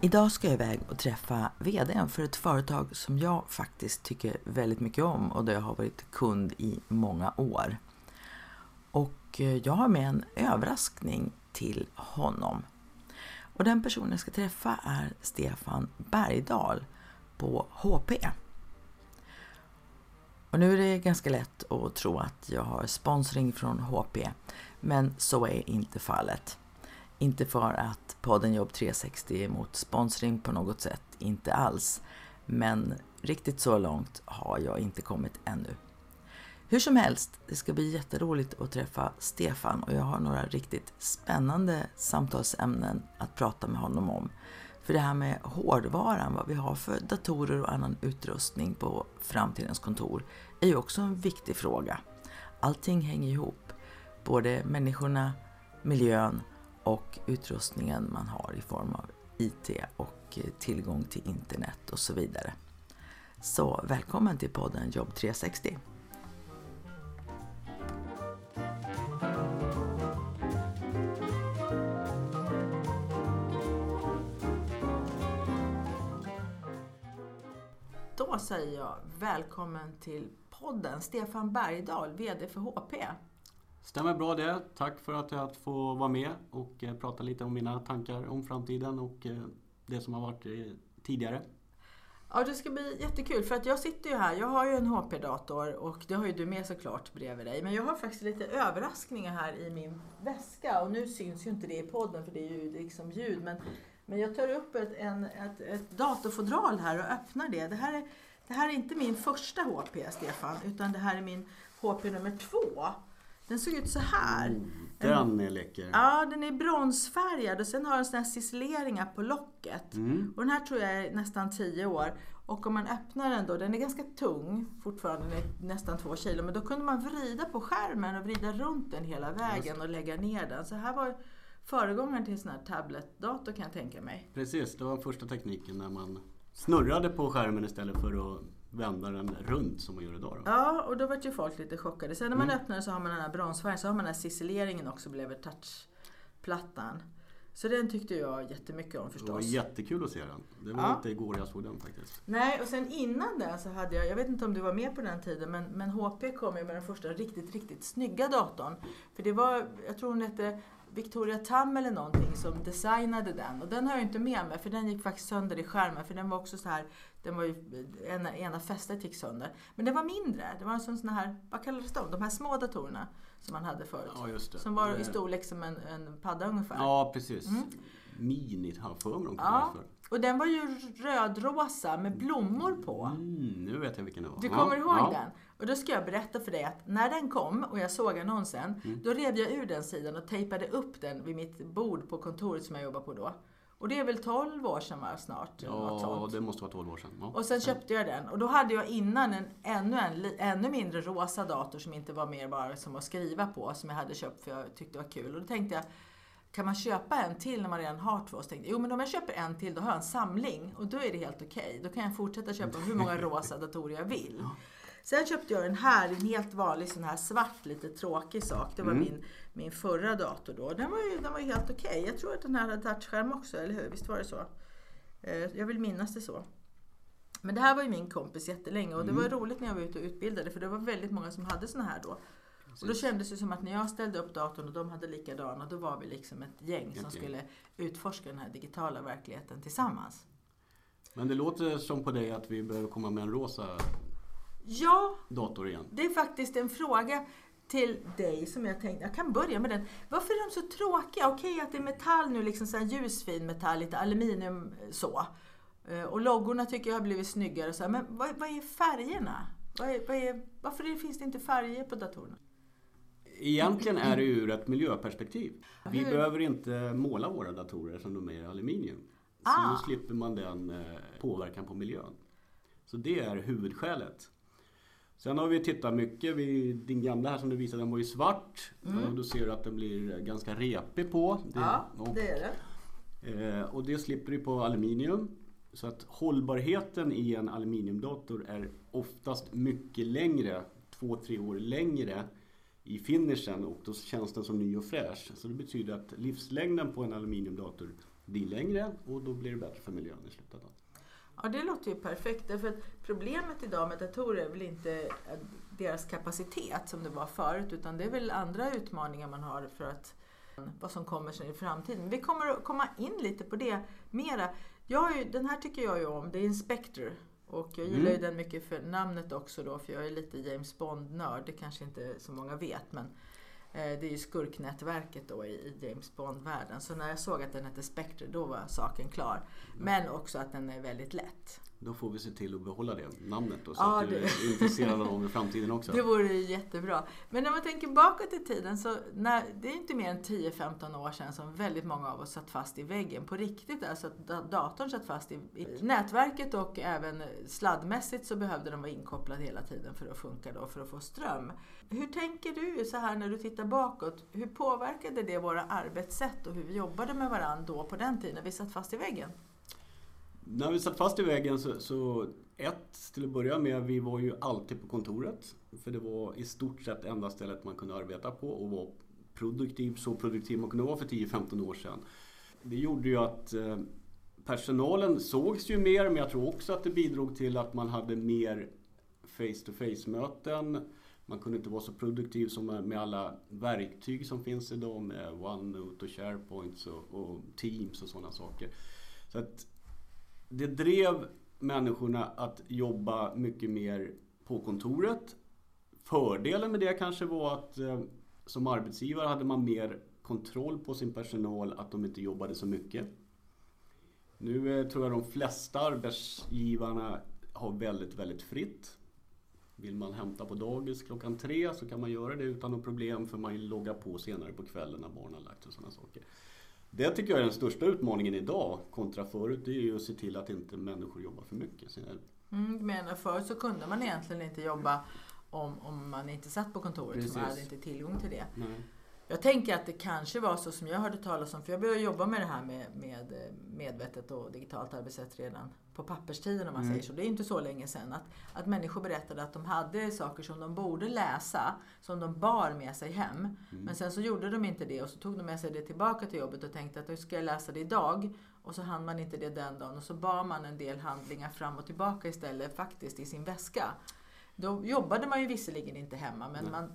Idag ska jag iväg och träffa VDn för ett företag som jag faktiskt tycker väldigt mycket om och där jag har varit kund i många år. Och eh, jag har med en överraskning till honom. Och den personen jag ska träffa är Stefan Bergdahl på HP. Och nu är det ganska lätt att tro att jag har sponsring från HP, men så är inte fallet. Inte för att podden Jobb 360 är emot sponsring på något sätt, inte alls. Men riktigt så långt har jag inte kommit ännu. Hur som helst, det ska bli jätteroligt att träffa Stefan och jag har några riktigt spännande samtalsämnen att prata med honom om. För det här med hårdvaran, vad vi har för datorer och annan utrustning på framtidens kontor, är ju också en viktig fråga. Allting hänger ihop. Både människorna, miljön och utrustningen man har i form av IT och eh, tillgång till internet och så vidare. Så välkommen till podden Jobb 360. Då säger jag välkommen till podden Stefan Bergdahl, VD för HP. Stämmer bra det. Tack för att jag får vara med och eh, prata lite om mina tankar om framtiden och eh, det som har varit eh, tidigare. Ja, det ska bli jättekul för att jag sitter ju här. Jag har ju en HP-dator och det har ju du med såklart bredvid dig. Men jag har faktiskt lite överraskningar här i min väska och nu syns ju inte det i podden för det är ju liksom ljud. Men, men jag tar upp ett, en, ett, ett datorfodral här och öppnar det. Det här, är, det här är inte min första HP, Stefan, utan det här är min HP nummer två. Den såg ut så här. Mm, den är läcker. Ja, den är bronsfärgad och sen har den såna här ciseleringar på locket. Mm. Och den här tror jag är nästan 10 år. Och om man öppnar den då, den är ganska tung fortfarande, nästan 2 kilo. Men då kunde man vrida på skärmen och vrida runt den hela vägen och lägga ner den. Så här var föregångaren till en sån här tabletdator kan jag tänka mig. Precis, det var första tekniken när man snurrade på skärmen istället för att vända den runt som man gör idag. Då. Ja, och då vart ju folk lite chockade. Sen när man mm. öppnar så har man den här bronsfärgen, så har man den här ciseleringen också bredvid touchplattan. Så den tyckte jag jättemycket om förstås. Det var jättekul att se den. Det var ja. inte igår jag såg den faktiskt. Nej, och sen innan den så hade jag, jag vet inte om du var med på den tiden, men, men HP kom ju med den första riktigt, riktigt snygga datorn. För det var, jag tror hon hette Victoria Tam eller någonting som designade den. Och den har jag inte med mig för den gick faktiskt sönder i skärmen för den var också så här, den var ju, ena, ena fästet gick sönder. Men den var mindre, det var en sån, sån här, vad kallades de? De här små datorerna som man hade förut. Ja, som var i storlek som en, en padda ungefär. Ja, precis. Mm. Mini har för mig de ja. för. Och den var ju rödrosa med blommor på. Mm, nu vet jag vilken det var. Du kommer ja, ihåg ja. den? Och då ska jag berätta för dig att när den kom och jag såg annonsen, mm. då rev jag ur den sidan och tejpade upp den vid mitt bord på kontoret som jag jobbar på då. Och det är väl 12 år sedan va, snart? Ja, det måste vara 12 år sedan. Ja. Och sen köpte jag den. Och då hade jag innan en ännu, en, ännu mindre rosa dator som inte var mer bara som att skriva på, som jag hade köpt för jag tyckte det var kul. Och då tänkte jag, kan man köpa en till när man redan har två? Så tänkte jag, jo men om jag köper en till då har jag en samling och då är det helt okej. Okay. Då kan jag fortsätta köpa hur många rosa datorer jag vill. Sen köpte jag den här, en helt vanlig sån här svart, lite tråkig sak. Det var mm. min, min förra dator då. Den var ju, den var helt okej. Okay. Jag tror att den här hade touchskärm också, eller hur? Visst var det så? Eh, jag vill minnas det så. Men det här var ju min kompis jättelänge och det var mm. roligt när jag var ute och utbildade för det var väldigt många som hade såna här då. Precis. Och då kändes det som att när jag ställde upp datorn och de hade likadana, då var vi liksom ett gäng som skulle utforska den här digitala verkligheten tillsammans. Men det låter som på dig att vi behöver komma med en rosa ja, dator igen. Det är faktiskt en fråga till dig som jag tänkte, jag kan börja med den. Varför är de så tråkiga? Okej att det är metall nu, liksom så här ljusfin metall, lite aluminium så. Eh, och loggorna tycker jag har blivit snyggare så här. Men vad, vad är färgerna? Vad är, vad är, varför finns det inte färger på datorerna? Egentligen är det ur ett miljöperspektiv. Vi Hur? behöver inte måla våra datorer som de är i aluminium. Så Ah. nu slipper man den eh, påverkan på miljön. Så det är huvudskälet. Sen har vi tittat mycket, vi, din gamla här som du visade den var ju svart. Och då ser du att den blir ganska repig på. Det, och, det är det. eh, och det slipper du på aluminium. Så att hållbarheten i en aluminiumdator är oftast mycket längre, två, tre år längre i finishen och då känns den som ny och fräsch. Så det betyder att livslängden på en aluminiumdator blir längre och då blir det bättre för miljön i slutändan. Ja, det låter ju perfekt. Därför att problemet idag med datorer är väl inte eh, deras kapacitet som det var förut, utan det är väl andra utmaningar man har för att vad som kommer sen i framtiden. Vi kommer att komma in lite på det mera. Jag har ju, den här tycker jag ju om, det är Inspector. Och jag gillar ju Mm. den mycket för namnet också då, för jag är lite James Bond-nörd. Det kanske inte så många vet, men eh, det är ju skurknätverket då i, i James Bond-världen. Så när jag såg att den hette Spectre, då var saken klar. Men också att den är väldigt lätt. Då får vi se till att behålla det namnet då, så Ja, att du det- är intresserad av dem i framtiden också. Det vore jättebra. Men när man tänker bakåt i tiden så när, det är inte mer än 10-15 år sedan som väldigt många av oss satt fast i väggen på riktigt. Alltså att da- datorn satt fast i, i nätverket och även sladdmässigt så behövde den vara inkopplad hela tiden för att funka då, för att få ström. Hur tänker du så här när du tittar bakåt? Hur påverkade det våra arbetssätt och hur vi jobbade med varandra då på den tiden när vi satt fast i väggen? När vi satt fast i väggen så, så ett, till att börja med, vi var ju alltid på kontoret. För det var i stort sett enda stället man kunde arbeta på och vara produktiv, så produktiv man kunde vara för 10-15 år sedan. Det gjorde ju att eh, personalen sågs ju mer, men jag tror också att det bidrog till att man hade mer face-to-face möten. Man kunde inte vara så produktiv som med med alla verktyg som finns idag med OneNote och SharePoint och, och Teams och sådana saker. Så att det drev människorna att jobba mycket mer på kontoret. Fördelen med det kanske var att eh, som arbetsgivare hade man mer kontroll på sin personal, att de inte jobbade så mycket. Nu eh, tror jag de flesta arbetsgivarna har väldigt, väldigt fritt. Vill man hämta på dagis klockan tre så kan man göra det utan något problem för man loggar på senare på kvällen när barnen har lagt sig och sådana saker. Det tycker jag är den största utmaningen idag kontra förut. Det är ju att se till att inte människor jobbar för mycket. Mm, menar förut så kunde man egentligen inte jobba om, om man inte satt på kontoret, så man Precis. hade inte tillgång till det. Nej. Jag tänker att det kanske var så som jag hörde talas om, för jag började jobba med det här med, med eh, medvetet och digitalt arbetssätt redan på papperstiden om man Mm. säger så. Det är inte så länge sedan. Att, att människor berättade att de hade saker som de borde läsa, som de bar med sig hem. Mm. Men sen så gjorde de inte det och så tog de med sig det tillbaka till jobbet och tänkte att nu ska jag läsa det idag. Och så hann man inte det den dagen och så bar man en del handlingar fram och tillbaka istället faktiskt i sin väska. Då jobbade man ju visserligen inte hemma men Nej. man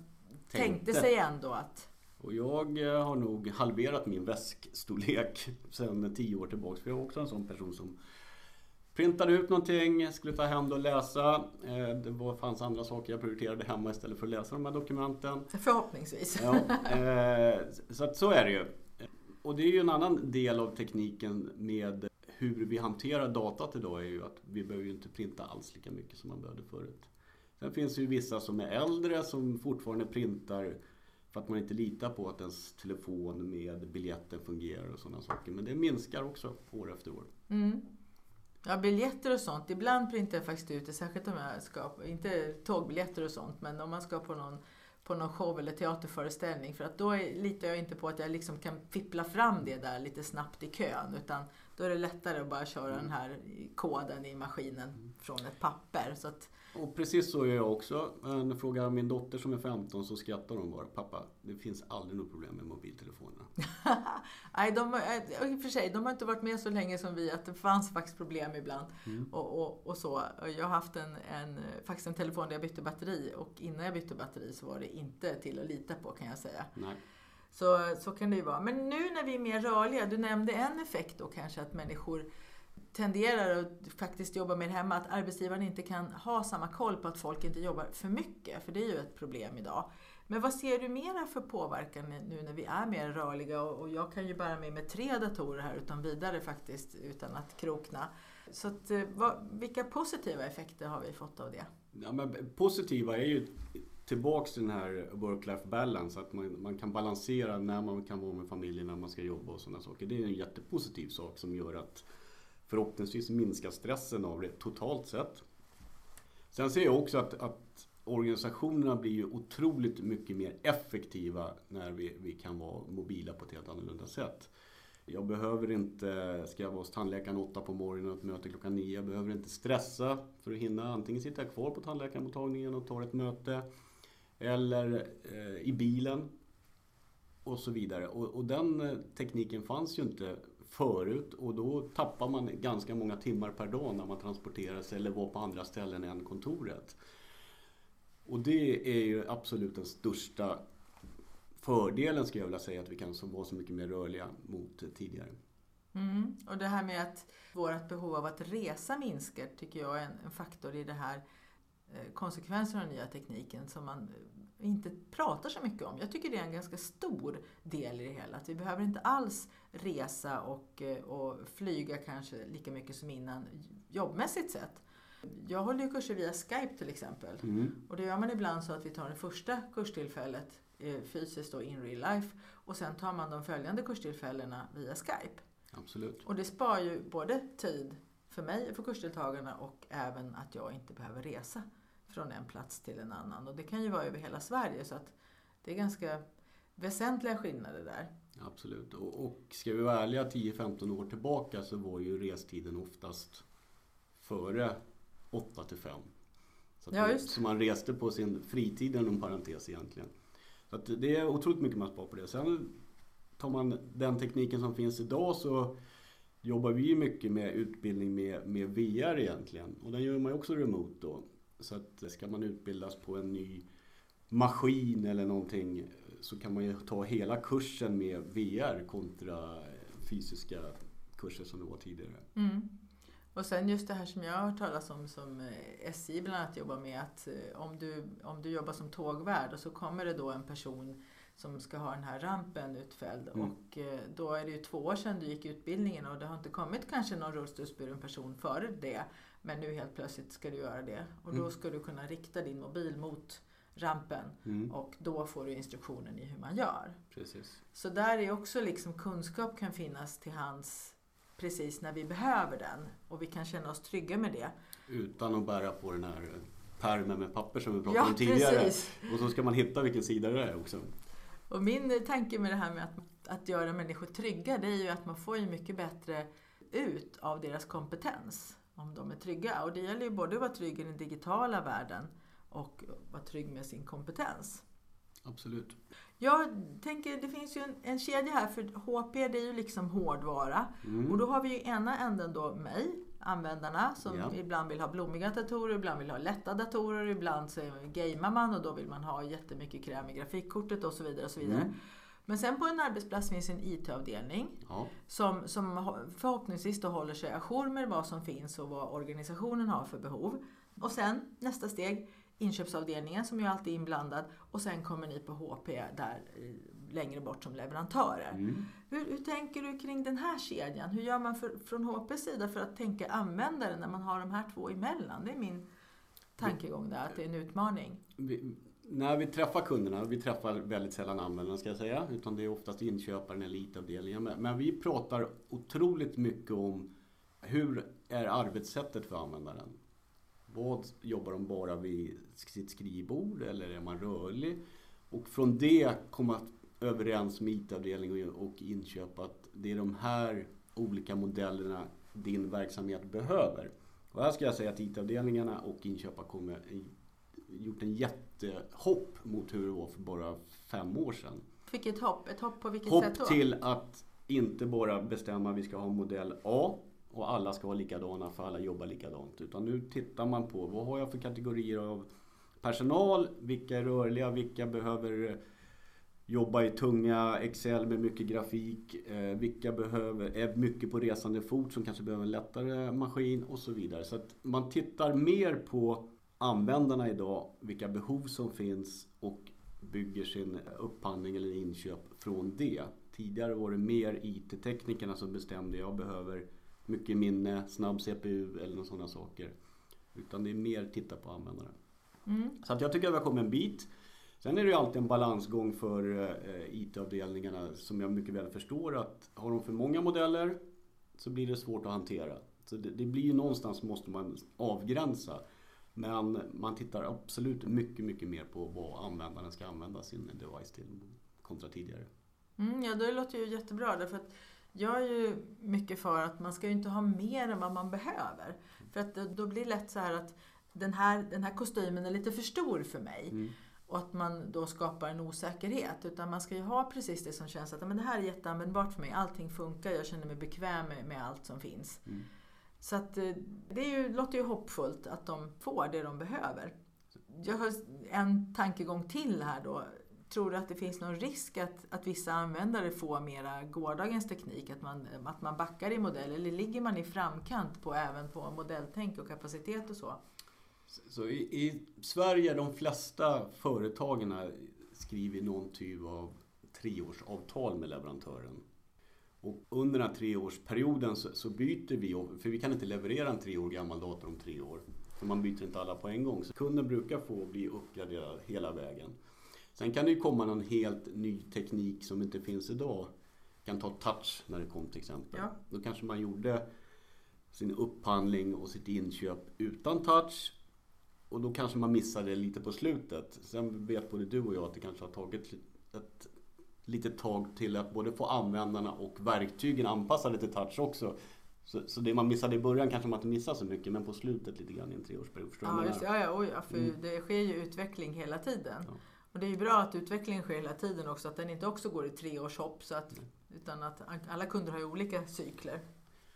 tänkte. Tänkte. sig ändå att Och jag eh, har nog halverat min väskstorlek sedan tio år tillbaka. För jag är också en sån person som printade ut någonting, skulle ta hem det och läsa. Eh, Det var, fanns andra saker jag prioriterade hemma istället för att läsa de här dokumenten. förhoppningsvis. Ja, eh, så att så är det ju. Och det är ju en annan del av tekniken med hur vi hanterar datat idag är ju att vi behöver ju inte printa alls lika mycket som man behövde förut. Sen finns det ju vissa som är äldre som fortfarande printar för att man inte litar på att ens telefon med biljetten fungerar och sådana saker. Men det minskar också år efter år. Mm. Ja, biljetter och sånt. Ibland printar jag faktiskt ut det, särskilt om jag ska, inte tågbiljetter och sånt, men om man ska på någon, på någon show eller teaterföreställning. För att då är, litar jag inte på att jag liksom kan fippla fram det där lite snabbt i kön. Utan då är det lättare att bara köra den här koden i maskinen från ett papper. Så att, Och precis så gör jag också. Frågar jag min dotter som är 15 så skrattar hon bara. Pappa, det finns aldrig något problem med mobiltelefonerna. nej, de, har- eh, i och för sig, de har inte varit med så länge som vi, att det fanns faktiskt problem ibland. Och, och, och så. Jag har haft en, en, faktiskt en telefon där jag bytte batteri och innan jag bytte batteri så var det inte till att lita på kan jag säga. Nej. Så, så kan det ju vara. Men nu när vi är mer rörliga, du nämnde en effekt då kanske att människor tenderar att faktiskt jobba mer hemma, att arbetsgivaren inte kan ha samma koll på att folk inte jobbar för mycket, för det är ju ett problem idag. Men vad ser du mera för påverkan nu när vi är mer rörliga? Och jag kan ju bära med mig tre datorer här utan vidare faktiskt, utan att krokna. Så att, eh, vad, vilka positiva effekter har vi fått av det? Ja, men positiva är ju tillbaks till den här work-life balance. Att man, man kan balansera när man kan vara med familjen, när man ska jobba och sådana saker. Det är en jättepositiv sak som gör att förhoppningsvis minska stressen av det totalt sett. Sen ser jag också att, att organisationerna blir ju otroligt mycket mer effektiva när vi, vi kan vara mobila på ett helt annorlunda sätt. Jag behöver inte, ska jag vara hos tandläkaren åtta på morgonen och ett möte klockan nio. Jag behöver inte stressa för att hinna. Antingen sitta kvar på tandläkarmottagningen och ta ett möte. Eller eh, i bilen. Och så vidare. Och, och den eh, tekniken fanns ju inte förut och då tappar man ganska många timmar per dag när man transporterar sig eller var på andra ställen än kontoret. Och det är ju absolut den största fördelen skulle jag vilja säga att vi kan vara så mycket mer rörliga mot tidigare. Mm. Och det här med att vårt behov av att resa minskar tycker jag är en, faktor i det här eh, konsekvenserna av den nya tekniken som man inte pratar så mycket om. Jag tycker det är en ganska stor del i det hela. Att vi behöver inte alls resa och, eh, och flyga kanske lika mycket som innan jobbmässigt sett. Jag håller ju kurser via Skype till exempel. Mm. Och det gör man ibland så att vi tar det första kurstillfället eh, fysiskt då in real life och sen tar man de följande kurstillfällena via Skype. Absolut. Och det spar ju både tid för mig, för kursdeltagarna och även att jag inte behöver resa från en plats till en annan. Och det kan ju vara över hela Sverige så att det är ganska väsentliga skillnader där. Absolut. Och, och ska vi vara ärliga 10-15 år tillbaka så var ju restiden oftast före 8 till 5. Så, ja, just. så man reste på sin fritid inom parentes egentligen. Så det är otroligt mycket man spar på det. Sen tar man den tekniken som finns idag så jobbar vi mycket med utbildning med, med VR egentligen. Och den gör man ju också remote då. Så att ska man utbildas på en ny maskin eller någonting så kan man ju ta hela kursen med VR kontra fysiska kurser som det var tidigare. Mm. Och sen just det här som jag har hört talas om som eh, SJ bland annat jobbar med att eh, om du, om du jobbar som tågvärd och så kommer det då en person som ska ha den här rampen utfälld mm. och eh, då är det ju två år sedan du gick utbildningen och det har inte kommit kanske någon rullstolsburen person före det men nu helt plötsligt ska du göra det och då mm. ska du kunna rikta din mobil mot rampen mm. och då får du instruktionen i hur man gör. Precis. Så där är också liksom kunskap kan finnas till hands precis när vi behöver den och vi kan känna oss trygga med det. Utan att bära på den här pärmen med papper som vi pratade ja, om tidigare. Precis. Och så ska man hitta vilken sida det är också. Och min tanke med det här med att, att göra människor trygga det är ju att man får ju mycket bättre ut av deras kompetens om de är trygga. Och det gäller ju både att vara trygg i den digitala världen och vara trygg med sin kompetens. Absolut. Jag tänker, det finns ju en, en kedja här för HP det är ju liksom hårdvara. Mm. Och då har vi ju ena änden då mig, användarna som ja. ibland vill ha blommiga datorer, ibland vill ha lätta datorer, ibland så gamear man och då vill man ha jättemycket kräm i grafikkortet och så vidare. Och så vidare. Mm. Men sen på en arbetsplats finns en IT-avdelning ja. som, som förhoppningsvis då håller sig ajour med vad som finns och vad organisationen har för behov. Och sen nästa steg inköpsavdelningen som ju alltid är inblandad och sen kommer ni på HP där eh, längre bort som leverantörer. Mm. Hur, hur, tänker du kring den här kedjan? Hur gör man för, från HPs sida för att tänka användare när man har de här två emellan? Det är min tankegång där, att det är en utmaning. Vi, när vi träffar kunderna, vi träffar väldigt sällan användarna ska jag säga, utan det är oftast inköparen eller IT-avdelningen. Men vi pratar otroligt mycket om hur är arbetssättet för användaren? Vad jobbar de bara vid sitt skrivbord eller är man rörlig? Och från det komma överens med IT-avdelningen och inköp att det är de här olika modellerna din verksamhet behöver. Och här ska jag säga att IT-avdelningarna och inköpare har gjort en jättehopp mot hur det var för bara fem år sedan. Vilket hopp? Ett hopp på vilket hopp sätt då? Hopp till att inte bara bestämma att vi ska ha modell A och alla ska vara likadana för alla jobbar likadant. Utan nu tittar man på vad har jag för kategorier av personal, vilka är rörliga, vilka behöver jobba i tunga Excel med mycket grafik, eh, vilka behöver, är mycket på resande fot som kanske behöver en lättare maskin och så vidare. Så att man tittar mer på användarna idag, vilka behov som finns och bygger sin upphandling eller inköp från det. Tidigare var det mer IT-teknikerna som bestämde, jag behöver mycket minne, snabb CPU eller några sådana saker. Utan det är mer titta på användaren. Mm. Så att jag tycker att vi har kommit en bit. Sen är det ju alltid en balansgång för eh, IT-avdelningarna som jag mycket väl förstår att har de för många modeller så blir det svårt att hantera. Så det, det blir ju någonstans måste man avgränsa. Men man tittar absolut mycket, mycket mer på vad användaren ska använda sin device till kontra tidigare. Mm, ja, det låter ju jättebra. Därför att jag är ju mycket för att man ska ju inte ha mer än vad man behöver. För att då blir det lätt så här att den här, den här kostymen är lite för stor för mig. Mm. Och att man då skapar en osäkerhet. Utan man ska ju ha precis det som känns att men det här är jätteanvändbart för mig. Allting funkar, jag känner mig bekväm med, med allt som finns. Mm. Så att eh, det är ju, låter ju hoppfullt att de får det de behöver. Jag har en tankegång till här då. Tror du att det finns någon risk att, att vissa användare får mera gårdagens teknik? Att man, att man backar i modell? Eller ligger man i framkant på, även på modelltänk och kapacitet och så? Så i, i Sverige, de flesta företagen skriver någon typ av treårsavtal med leverantören. Och under den här treårsperioden så, så byter vi, för vi kan inte leverera en tre år gammal dator om tre år. För man byter inte alla på en gång. Så kunden brukar få bli uppgraderad hela vägen. Sen kan det ju komma någon helt ny teknik som inte finns idag. kan ta touch när det kom till exempel. Ja. Då kanske man gjorde sin upphandling och sitt inköp utan touch. Och då kanske man missade det lite på slutet. Sen vet både du och jag att det kanske har tagit ett litet tag till att både få användarna och verktygen anpassade till touch också. Så, så det man missade i början kanske man inte missar så mycket men på slutet lite grann i en treårsperiod. Ja, just, ja, ja, ja, för mm. det sker ju utveckling hela tiden. Ja. Och det är ju bra att utvecklingen sker hela tiden också, att den inte också går i treårshopp. Så att, utan att alla kunder har ju olika cykler.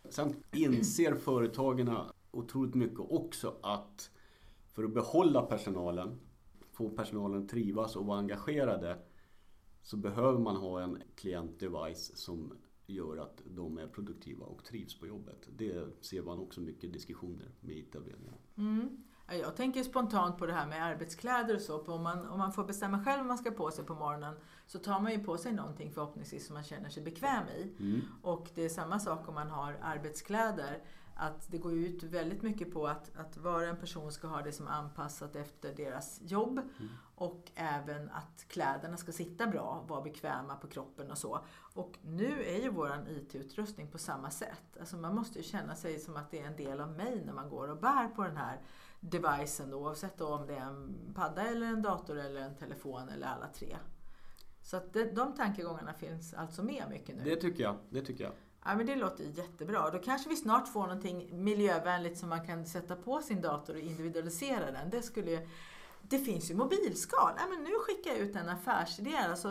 Sen inser företagen otroligt mycket också att för att behålla personalen, få personalen att trivas och vara engagerade så behöver man ha en klient-device som gör att de är produktiva och trivs på jobbet. Det ser man också mycket diskussioner med IT-avdelningen. Mm. Jag tänker spontant på det här med arbetskläder och så. Om man, om man får bestämma själv vad man ska på sig på morgonen så tar man ju på sig någonting förhoppningsvis som man känner sig bekväm i. Mm. Och det är samma sak om man har arbetskläder att det går ut väldigt mycket på att, att var en person ska ha det som är anpassat efter deras jobb mm. och även att kläderna ska sitta bra, vara bekväma på kroppen och så. Och nu är ju våran IT-utrustning på samma sätt. Alltså man måste ju känna sig som att det är en del av mig när man går och bär på den här devicen då, oavsett om det är en padda eller en dator eller en telefon eller alla tre. Så att det, de tankegångarna finns alltså med mycket nu. Det tycker jag. Det tycker jag. Ja, men det låter jättebra. Då kanske vi snart får någonting miljövänligt som man kan sätta på sin dator och individualisera den. Det skulle det finns ju mobilskal. Ja, men nu skickar jag ut en affärsidé. Alltså,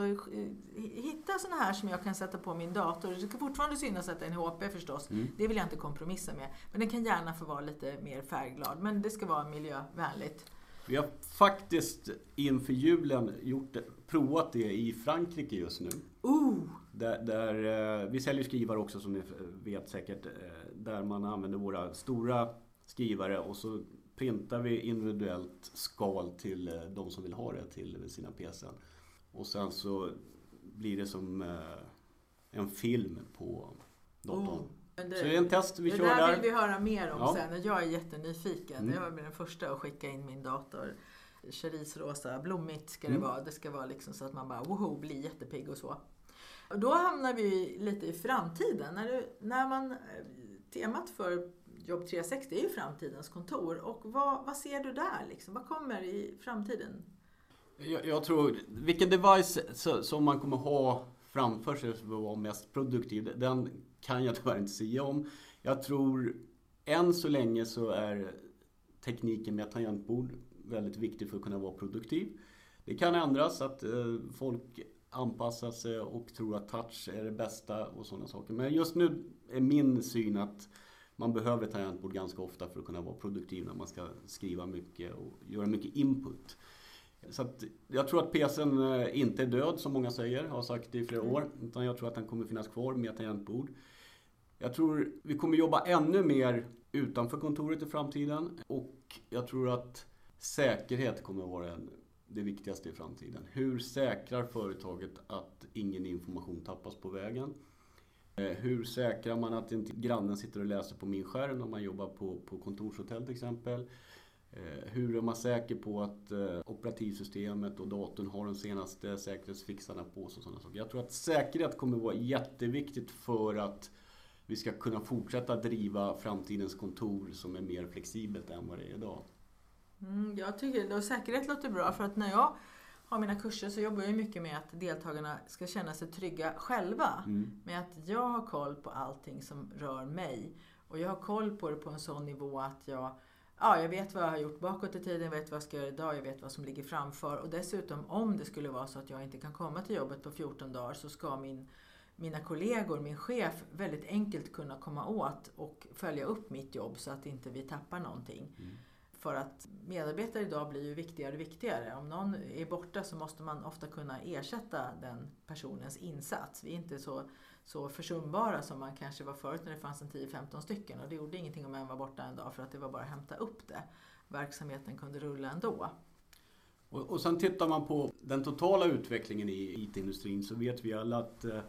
hitta sådana här som jag kan sätta på min dator. Det ska fortfarande synas att det är en HP förstås. Mm. Det vill jag inte kompromissa med. Men den kan gärna få vara lite mer färgglad. Men det ska vara miljövänligt. Vi har faktiskt inför julen gjort provat det i Frankrike just nu. Uh. Där, där, eh, vi säljer skrivare också som ni vet säkert. Eh, där man använder våra stora skrivare och så printar vi individuellt skal till eh, de som vill ha det till sina PCn. Och sen så blir det som en film på datorn. Oh. Det, så det är en test vi det kör där. Det där vill vi höra mer om ja. sen. Jag är jättenyfiken. Mm. Jag var den första att skicka in min dator. Cerise-rosa, blommigt ska det mm. vara. Det ska vara liksom så att man bara woho, blir jättepigg och så. Och då hamnar vi lite i framtiden. När, du, när man, eh, temat för Jobb 360 är ju framtidens kontor. Och vad, vad ser du där? Liksom? Vad kommer i framtiden? Jag, jag tror, vilken device som man kommer ha framför sig för att vara mest produktiv, den kan jag tyvärr inte säga om. Jag tror än så länge så är tekniken med tangentbord väldigt viktig för att kunna vara produktiv. Det kan ändras att eh, folk anpassar sig och tror att touch är det bästa och sådana saker. Men just nu är min syn att man behöver tangentbord ganska ofta för att kunna vara produktiv när man ska skriva mycket och göra mycket input. Så jag tror att PCn eh, inte är död som många säger, har sagt i flera år. Utan jag tror att den kommer finnas kvar med tangentbord. Jag tror vi kommer jobba ännu mer utanför kontoret i framtiden. Och jag tror att säkerhet kommer att vara det viktigaste i framtiden. Hur säkrar företaget att ingen information tappas på vägen? Eh, hur säkrar man att inte grannen sitter och läser på min skärm om man jobbar på, på kontorshotell till exempel? Eh, hur är man säker på att eh, operativsystemet och datorn har de senaste säkerhetsfixarna på sig och sådana saker. Jag tror att säkerhet kommer att vara jätteviktigt för att vi ska kunna fortsätta driva framtidens kontor som är mer flexibelt än vad det är idag. Mm, jag tycker att säkerhet låter bra för att när jag har mina kurser så jobbar jag mycket med att deltagarna ska känna sig trygga själva. Mm. Med att jag har koll på allting som rör mig. Och jag har koll på det på en sån nivå att jag, ja, jag vet vad jag har gjort bakåt i tiden, jag vet vad jag ska göra idag, jag vet vad som ligger framför. Och dessutom om det skulle vara så att jag inte kan komma till jobbet på 14 dagar så ska min, mina kollegor, min chef väldigt enkelt kunna komma åt och följa upp mitt jobb så att inte vi tappar någonting. Mm. För att medarbetare idag blir ju viktigare och viktigare. Om någon är borta så måste man ofta kunna ersätta den personens insats. Vi är inte så, så försumbara som man kanske var förut när det fanns en 10-15 stycken. Och det gjorde ingenting om en var borta en dag för att det var bara att hämta upp det. Verksamheten kunde rulla ändå. Och, och sen tittar man på den totala utvecklingen i IT-industrin så vet vi alla att eh,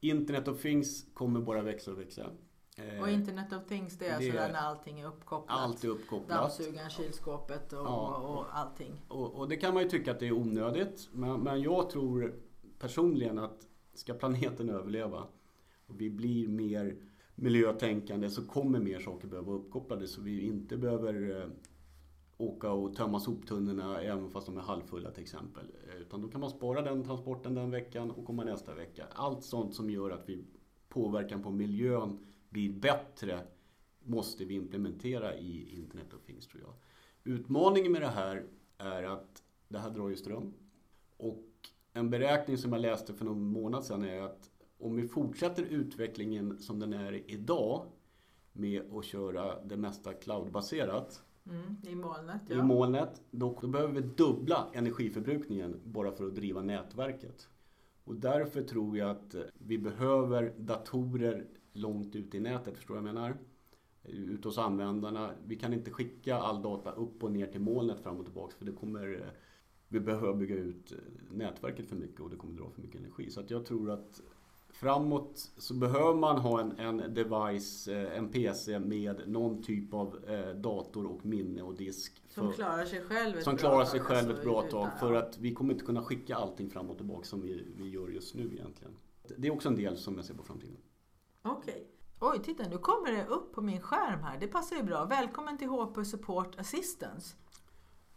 Internet of Things kommer bara växa och växa. Eh, Och Internet of Things det är det alltså är- där när allting är uppkopplat. allt är uppkopplat. Dammsugaren, kylskåpet och, Ja. och allting. Och, och det kan man ju tycka att det är onödigt. Men, men jag tror personligen att ska planeten överleva och vi blir mer miljötänkande så kommer mer saker behöva vara uppkopplade så vi inte behöver eh, åka och tömma soptunnorna även fast de är halvfulla till exempel. Eh, Utan då kan man spara den transporten den veckan och komma nästa vecka. Allt sånt som gör att vi påverkan på miljön blir bättre måste vi implementera i Internet of Things tror jag. Utmaningen med det här är att det här drar ju ström. Och en beräkning som jag läste för någon månad sedan är att om vi fortsätter utvecklingen som den är idag med att köra det mesta cloudbaserat Mm, I molnet, i ja. molnet, då, då behöver vi dubbla energiförbrukningen bara för att driva nätverket. Och därför tror jag att vi behöver datorer långt ut i nätet, förstår du vad jag menar? Ut hos användarna. Vi kan inte skicka all data upp och ner till molnet fram och tillbaka för det kommer eh, vi behöver bygga ut eh, nätverket för mycket och det kommer dra för mycket energi. Så att jag tror att framåt så behöver man ha en, en device, eh, en PC med någon typ av dator och minne och disk. Som för- klarar sig själv ett som bra klarar tag, sig själv alltså, ett bra utan- tag. För att vi kommer inte kunna skicka allting fram och tillbaka som vi, vi gör just nu egentligen. Det är också en del som jag ser på framtiden. Okej. Oj, titta nu kommer det upp på min skärm här. Det passar ju bra. Välkommen till HP Support Assistance.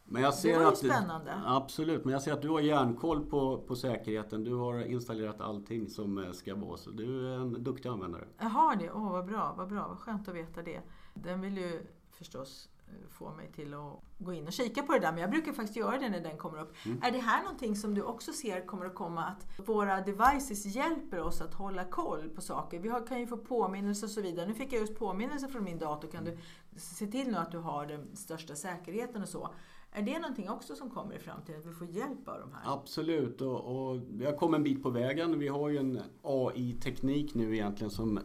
Men jag ser var ju att, spännande. Absolut, men jag ser att du har järnkoll på, på säkerheten. Du har installerat allting som eh, ska vara. Så du är en duktig användare. Jag har det. Åh, vad bra, vad bra. Vad skönt att veta det. Den vill ju förstås få mig till att gå in och kika på det där. Men jag brukar faktiskt göra det när den kommer upp. Mm. Är det här någonting som du också ser kommer att komma? Att våra devices hjälper oss att hålla koll på saker. Vi har, kan ju få påminnelser och så vidare. Nu fick jag just påminnelser från min dator. Kan du se till nu att du har den största säkerheten och så? Är det någonting också som kommer i framtiden? Att vi får hjälp av de här? Absolut, och, och vi har kommit en bit på vägen. Vi har ju en AI-teknik nu egentligen som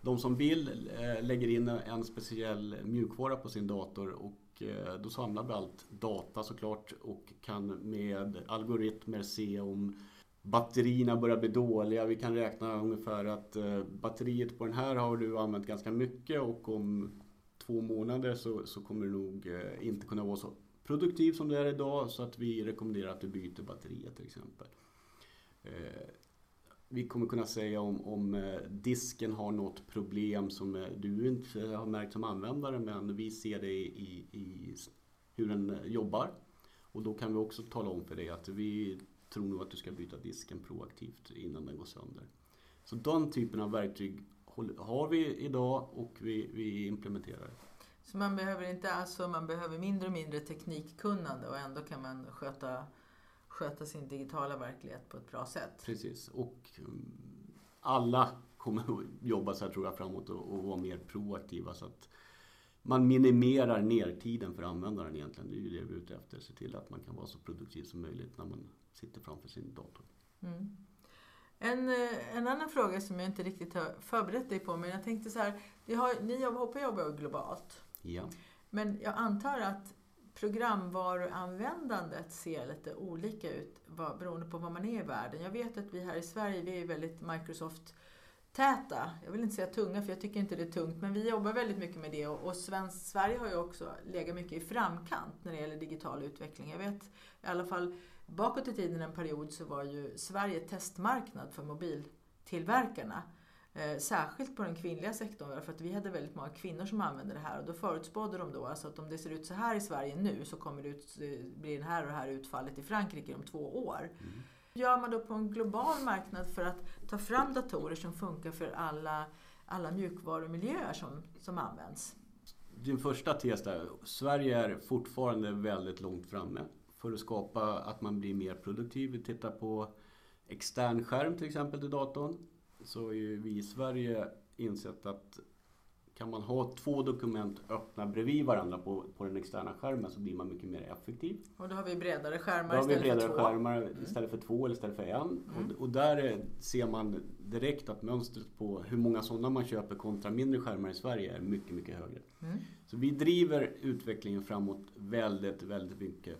de som vill eh, lägger in en speciell mjukvara på sin dator och eh, då samlar vi allt data såklart och kan med algoritmer se om batterierna börjar bli dåliga. Vi kan räkna ungefär att eh, batteriet på den här har du använt ganska mycket och om två månader så, så kommer du nog inte kunna vara så produktiv som du är idag så att vi rekommenderar att du byter batteriet till exempel. Vi kommer kunna säga om, om eh, disken har något problem som eh, du inte har märkt som användare men vi ser det i, i hur den eh, jobbar. Och då kan vi också tala om för dig att vi tror nog att du ska byta disken proaktivt innan den går sönder. Så den typen av verktyg har vi idag och vi, vi implementerar det. Så man behöver inte alltså, man behöver mindre och mindre teknikkunnande och ändå kan man sköta, sköta sin digitala verklighet på ett bra sätt. Precis. Och mm, alla kommer att jobba så här tror jag framåt och, och vara mer proaktiva så att man minimerar nertiden för användaren egentligen. Det är ju det vi är ute efter. Se till att man kan vara så produktiv som möjligt när man sitter framför sin dator. Mm. En, eh, en annan fråga som jag inte riktigt har förberett dig på, men jag tänkte så här. Har, ni jobbar, HP jobbar globalt. Ja. Men jag antar att programvaruanvändandet ser lite olika ut vad- beroende på var man är i världen. Jag vet att vi här i Sverige, vi är väldigt Microsoft-täta. Jag vill inte säga tunga, för jag tycker inte det är tungt, men vi jobbar väldigt mycket med det. Och, och svensk, Sverige har ju också legat mycket i framkant när det gäller digital utveckling. Jag vet i alla fall bakåt i tiden en period så var ju Sverige testmarknad för mobiltillverkarna. Eh, särskilt på den kvinnliga sektorn, för att vi hade väldigt många kvinnor som använde det här och då förutspådde de då alltså att om det ser ut så här i Sverige nu så kommer det ut, bli det här och det här utfallet i Frankrike om två år. Mm. gör man då på en global marknad för att ta fram datorer som funkar för alla, alla mjukvarumiljöer som, som används? Din första tes där, Sverige är fortfarande väldigt långt framme för att skapa att man blir mer produktiv. Vi tittar på extern skärm till exempel till datorn så har ju vi i Sverige insett att kan man ha två dokument öppna bredvid varandra på, på den externa skärmen så blir man mycket mer effektiv. Och då har vi bredare skärmar då vi bredare för två. skärmar mm. istället för två eller istället för en. Mm. Och, och, där ser man direkt att mönstret på hur många sådana man köper kontra mindre skärmar i Sverige är mycket, mycket högre. Mm. Så vi driver utvecklingen framåt väldigt, väldigt mycket.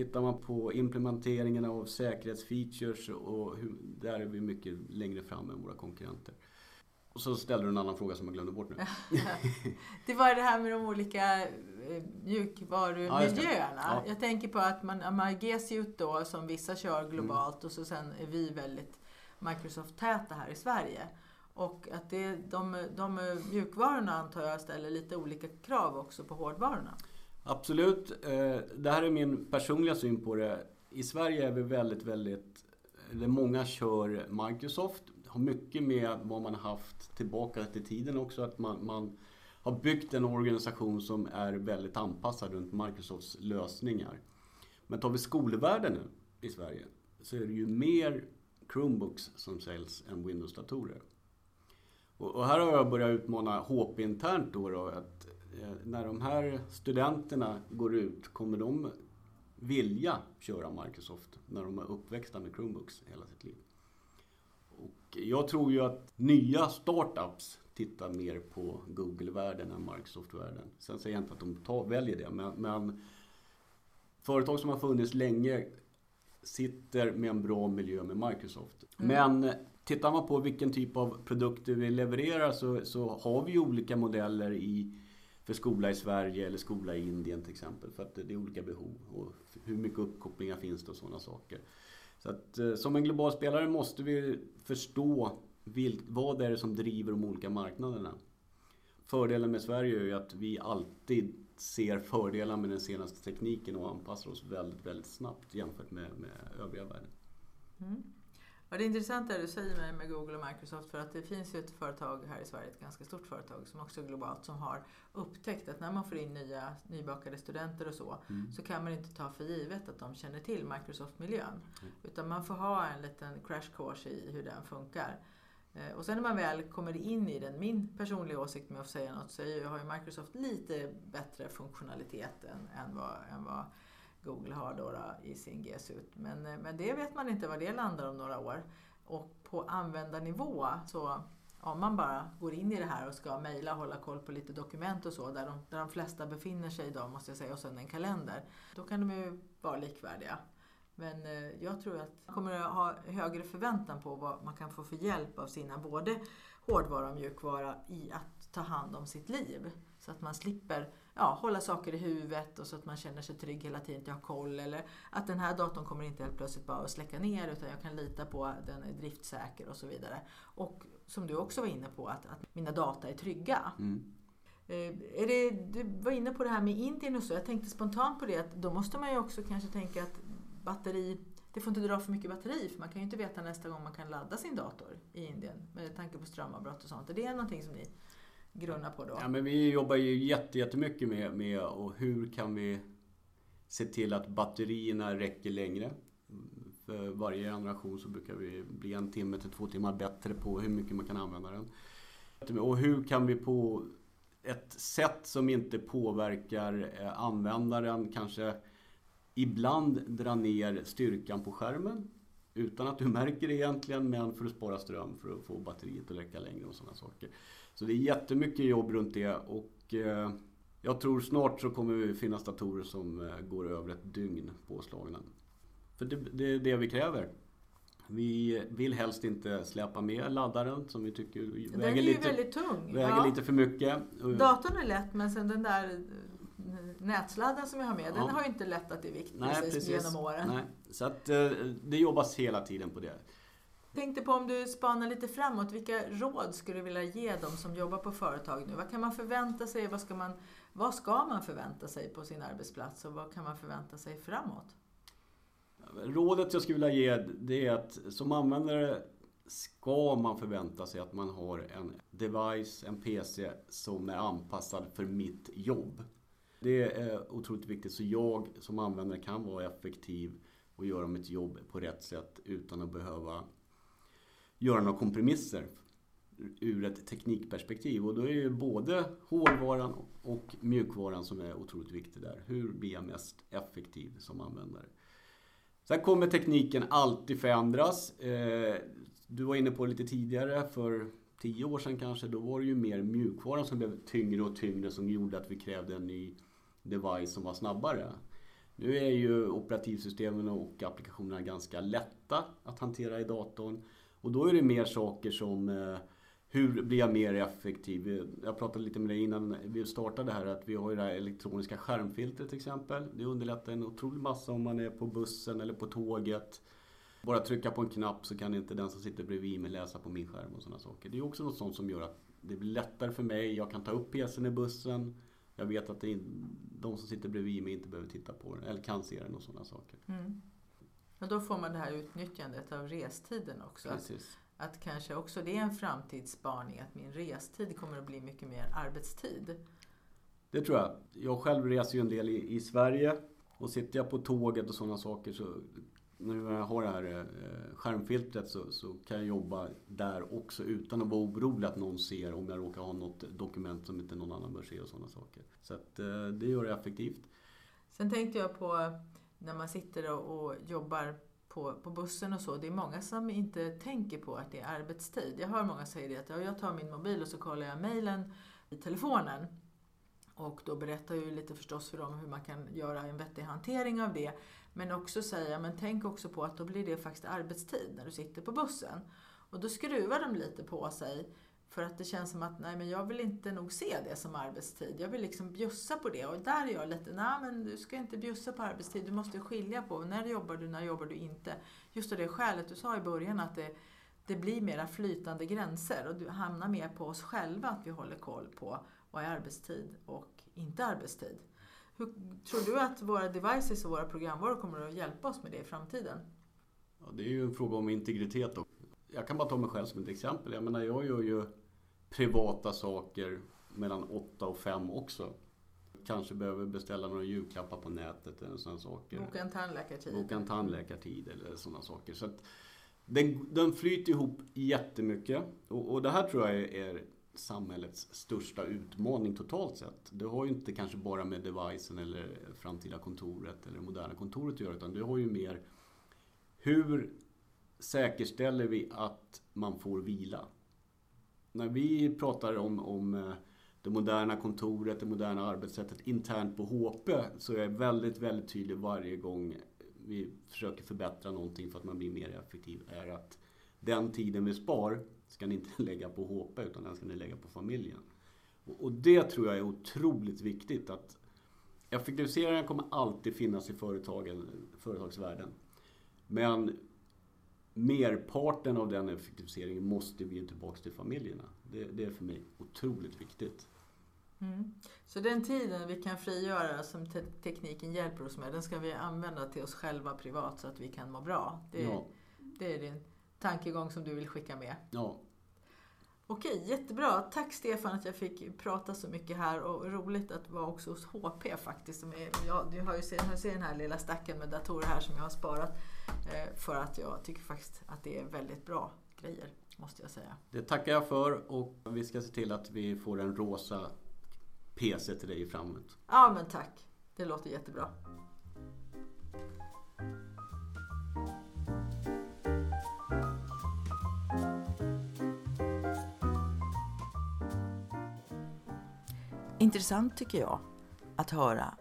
Tittar man på implementeringen av säkerhetsfeatures och hur, där är vi mycket längre fram än våra konkurrenter. Och så ställer du en annan fråga som jag glömde bort nu. det var det här med de olika eh, mjukvarumiljöerna. Ja, Jag tänker på att man, man G-Suite då som vissa kör globalt mm. och så sen är vi väldigt Microsoft-täta här i Sverige. Och att det, de, de mjukvarorna antar jag ställer lite olika krav också på hårdvarorna. Absolut. Eh, det här är min personliga syn på det. I Sverige är vi väldigt, väldigt... Eller många kör Microsoft. Har mycket med vad man har haft tillbaka till tiden också. Att man, man har byggt en organisation som är väldigt anpassad runt Microsofts lösningar. Men tar vi skolvärlden nu i Sverige så är det ju mer Chromebooks som säljs än Windows-datorer. Och, och, här har jag börjat utmana HP internt då, då att när de här studenterna går ut, kommer de vilja köra Microsoft när de är uppväxta med Chromebooks hela sitt liv? Och jag tror ju att nya startups tittar mer på Google-världen än Microsoft-världen. Sen säger jag inte att de tar, väljer det, men, men företag som har funnits länge sitter med en bra miljö med Microsoft. Mm. Men tittar man på vilken typ av produkter vi levererar så, så har vi olika modeller i för skola i Sverige eller skola i Indien till exempel. För att det är olika behov och hur mycket uppkopplingar finns det och sådana saker. Så att eh, som en global spelare måste vi förstå vad det är som driver de olika marknaderna. Fördelen med Sverige är ju att vi alltid ser fördelar med den senaste tekniken och anpassar oss väldigt, väldigt snabbt jämfört med, med övriga världen. Mm. Ja, det är intressant det du säger med, Google och Microsoft för att det finns ju ett företag här i Sverige, ett ganska stort företag som också är globalt, som har upptäckt att när man får in nya nybakade studenter och så, mm. så kan man inte ta för givet att de känner till Microsoft-miljön. Mm. Utan man får ha en liten crash course i hur den funkar. Eh, och sen när man väl kommer in i den, min personliga åsikt med att säga något, så har ju Microsoft lite bättre funktionalitet än, än, vad, än vad Google har då, då i sin G-Suite. Men, eh, men det vet man inte var det landar om några år. Och på användarnivå så om man bara går in i det här och ska mejla och hålla koll på lite dokument och så, där de, där de flesta befinner sig idag måste jag säga, och sen en kalender, då kan de ju vara likvärdiga. Men eh, jag tror att man kommer att ha högre förväntan på vad man kan få för hjälp av sina både hårdvara och mjukvara i att ta hand om sitt liv. Så att man slipper ja, hålla saker i huvudet och så att man känner sig trygg hela tiden, att jag har koll. Eller att den här datorn kommer inte helt plötsligt bara att släcka ner utan jag kan lita på att den är driftsäker och så vidare. Och som du också var inne på, att, att mina data är trygga. Mm. Eh, det, du var inne på det här med Indien och så. Jag tänkte spontant på det att då måste man ju också kanske tänka att batteri det får inte dra för mycket batteri för man kan ju inte veta nästa gång man kan ladda sin dator i Indien med tanke på strömavbrott och sånt. Är det någonting som ni grunnar på då? Ja, men vi jobbar ju jättemycket med, med och hur kan vi se till att batterierna räcker längre. För varje generation så brukar vi bli en timme till två timmar bättre på hur mycket man kan använda den. Och hur kan vi på ett sätt som inte påverkar eh, användaren kanske ibland dra ner styrkan på skärmen utan att du märker det egentligen men för att spara ström för att få batteriet att räcka längre och sådana saker. Så det är jättemycket jobb runt det och eh, jag tror snart så kommer det finnas datorer som eh, går över ett dygn påslagna. För det, det är det vi kräver. Vi vill helst inte släpa med laddaren som vi tycker den väger, lite, väger ja. lite för mycket. Datorn är lätt men sen den där nätsladden som jag har med, ja. den har ju inte lättat i vikt Nej, precis, genom åren. Nej. Så att det jobbas hela tiden på det. Tänkte på om du spanar lite framåt, vilka råd skulle du vilja ge dem som jobbar på företag nu? Vad kan man förvänta sig? Vad ska man, vad ska man förvänta sig på sin arbetsplats och vad kan man förvänta sig framåt? Rådet jag skulle vilja ge det är att som användare ska man förvänta sig att man har en device, en PC som är anpassad för mitt jobb. Det är otroligt viktigt så jag som användare kan vara effektiv och göra mitt jobb på rätt sätt utan att behöva göra några kompromisser ur ett teknikperspektiv. Och då är det både hårdvaran och mjukvaran som är otroligt viktig där. Hur blir jag mest effektiv som användare? Sen kommer tekniken alltid förändras. Eh, du var inne på det lite tidigare, för tio år sedan kanske, då var det ju mer mjukvaran som blev tyngre och tyngre som gjorde att vi krävde en ny device som var snabbare. Nu är ju operativsystemen och applikationerna ganska lätta att hantera i datorn. Och då är det mer saker som eh, hur blir jag mer effektiv? Jag pratade lite med dig innan vi startade här att vi har ju det här elektroniska skärmfiltret till exempel. Det underlättar en otrolig massa om man är på bussen eller på tåget. Bara trycka på en knapp så kan inte den som sitter bredvid mig läsa på min skärm och sådana saker. Det är också något sånt som gör att det blir lättare för mig. Jag kan ta upp PCn i bussen. Jag vet att är, de som sitter bredvid mig inte behöver titta på den eller kan se den och sådana saker. Mm. Och då får man det här utnyttjandet av restiden också. Precis. Att, att kanske också det är en framtidsspaning, att min restid kommer att bli mycket mer arbetstid. Det tror jag. Jag själv reser ju en del i, i Sverige. Och sitter jag på tåget och sådana saker så nu när jag har det här eh, skärmfiltret så, så, kan jag jobba där också utan att vara orolig att någon ser om jag råkar ha något dokument som inte någon annan bör se och sådana saker. Så att, eh, det gör det effektivt. Sen tänkte jag på när man sitter och, och jobbar på, på bussen och så. Det är många som inte tänker på att det är arbetstid. Jag hör många säga det att jag tar min mobil och så kollar jag mejlen i telefonen. Och då berättar jag ju lite förstås för dem hur man kan göra en vettig hantering av det. Men också säga, men tänk också på att då blir det faktiskt arbetstid när du sitter på bussen. Och då skruvar de lite på sig för att det känns som att nej, men jag vill inte nog se det som arbetstid. Jag vill liksom bjussa på det. Och där är jag lite, nej men du ska inte bjussa på arbetstid. Du måste skilja på när jobbar du, när jobbar du inte. Just av det skälet du sa i början att det, det blir mera flytande gränser och du hamnar mer på oss själva att vi håller koll på vad är arbetstid och inte arbetstid. Hur, tror du att våra devices och våra programvaror kommer att hjälpa oss med det i framtiden? Ja, det är ju en fråga om integritet. Då. Jag kan bara ta mig själv som ett exempel. Jag menar, jag gör ju privata saker mellan 8 och 5 också. Kanske behöver beställa några julklappar på nätet eller sådana saker. Boka en tandläkartid. Boka en tandläkartid eller sådana saker. Så den, den flyter ihop jättemycket. Och, och det här tror jag är samhällets största utmaning totalt sett. Det har ju inte kanske bara med devicen eller framtida kontoret eller moderna kontoret att göra utan det har ju mer hur säkerställer vi att man får vila? När vi pratar om, om eh, det moderna kontoret, det moderna arbetssättet internt på HP så är jag väldigt, väldigt tydlig varje gång vi försöker förbättra någonting för att man blir mer effektiv är att den tiden vi spar ska ni inte lägga på HP utan den ska ni lägga på familjen. Och det tror jag är otroligt viktigt att effektiviseringen kommer alltid finnas i företagen, företagsvärlden. Men merparten av den effektiviseringen måste vi tillbaka till familjerna. Det, det är för mig otroligt viktigt. Mm. Så den tiden vi kan frigöra som te tekniken hjälper oss med, den ska vi använda till oss själva privat så att vi kan må bra. Det, ja. det är din tankegång som du vill skicka med? Ja. Okej, jättebra. Tack Stefan att jag fick prata så mycket här och roligt att vara också hos HP faktiskt. Som är, ja, du har ju sett, har sett den här lilla stacken med datorer här som jag har sparat eh, för att jag tycker faktiskt att det är väldigt bra grejer, måste jag säga. Det tackar jag för och vi ska se till att vi får en rosa PC till dig framåt. Ja, men tack. Det låter jättebra. Intressant tycker jag att höra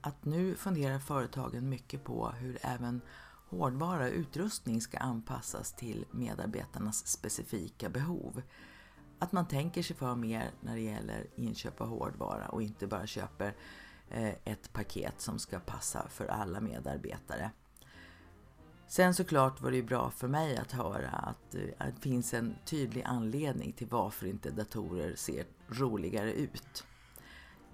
att nu funderar företagen mycket på hur även hårdvara och utrustning ska anpassas till medarbetarnas specifika behov. Att man tänker sig för mer när det gäller inköp av hårdvara och inte bara köper eh, ett paket som ska passa för alla medarbetare. Sen såklart var det ju bra för mig att höra att eh, det finns en tydlig anledning till varför inte datorer ser roligare ut.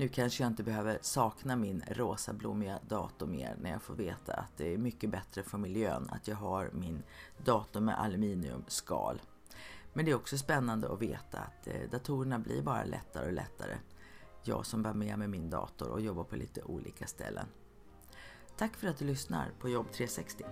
Nu kanske jag inte behöver sakna min rosa blommiga dator mer när jag får veta att det är mycket bättre för miljön att jag har min dator med aluminiumskal. Men det är också spännande att veta att eh, datorerna blir bara lättare och lättare. Jag som bär med mig min dator och jobbar på lite olika ställen. Tack för att du lyssnar på Jobb 360.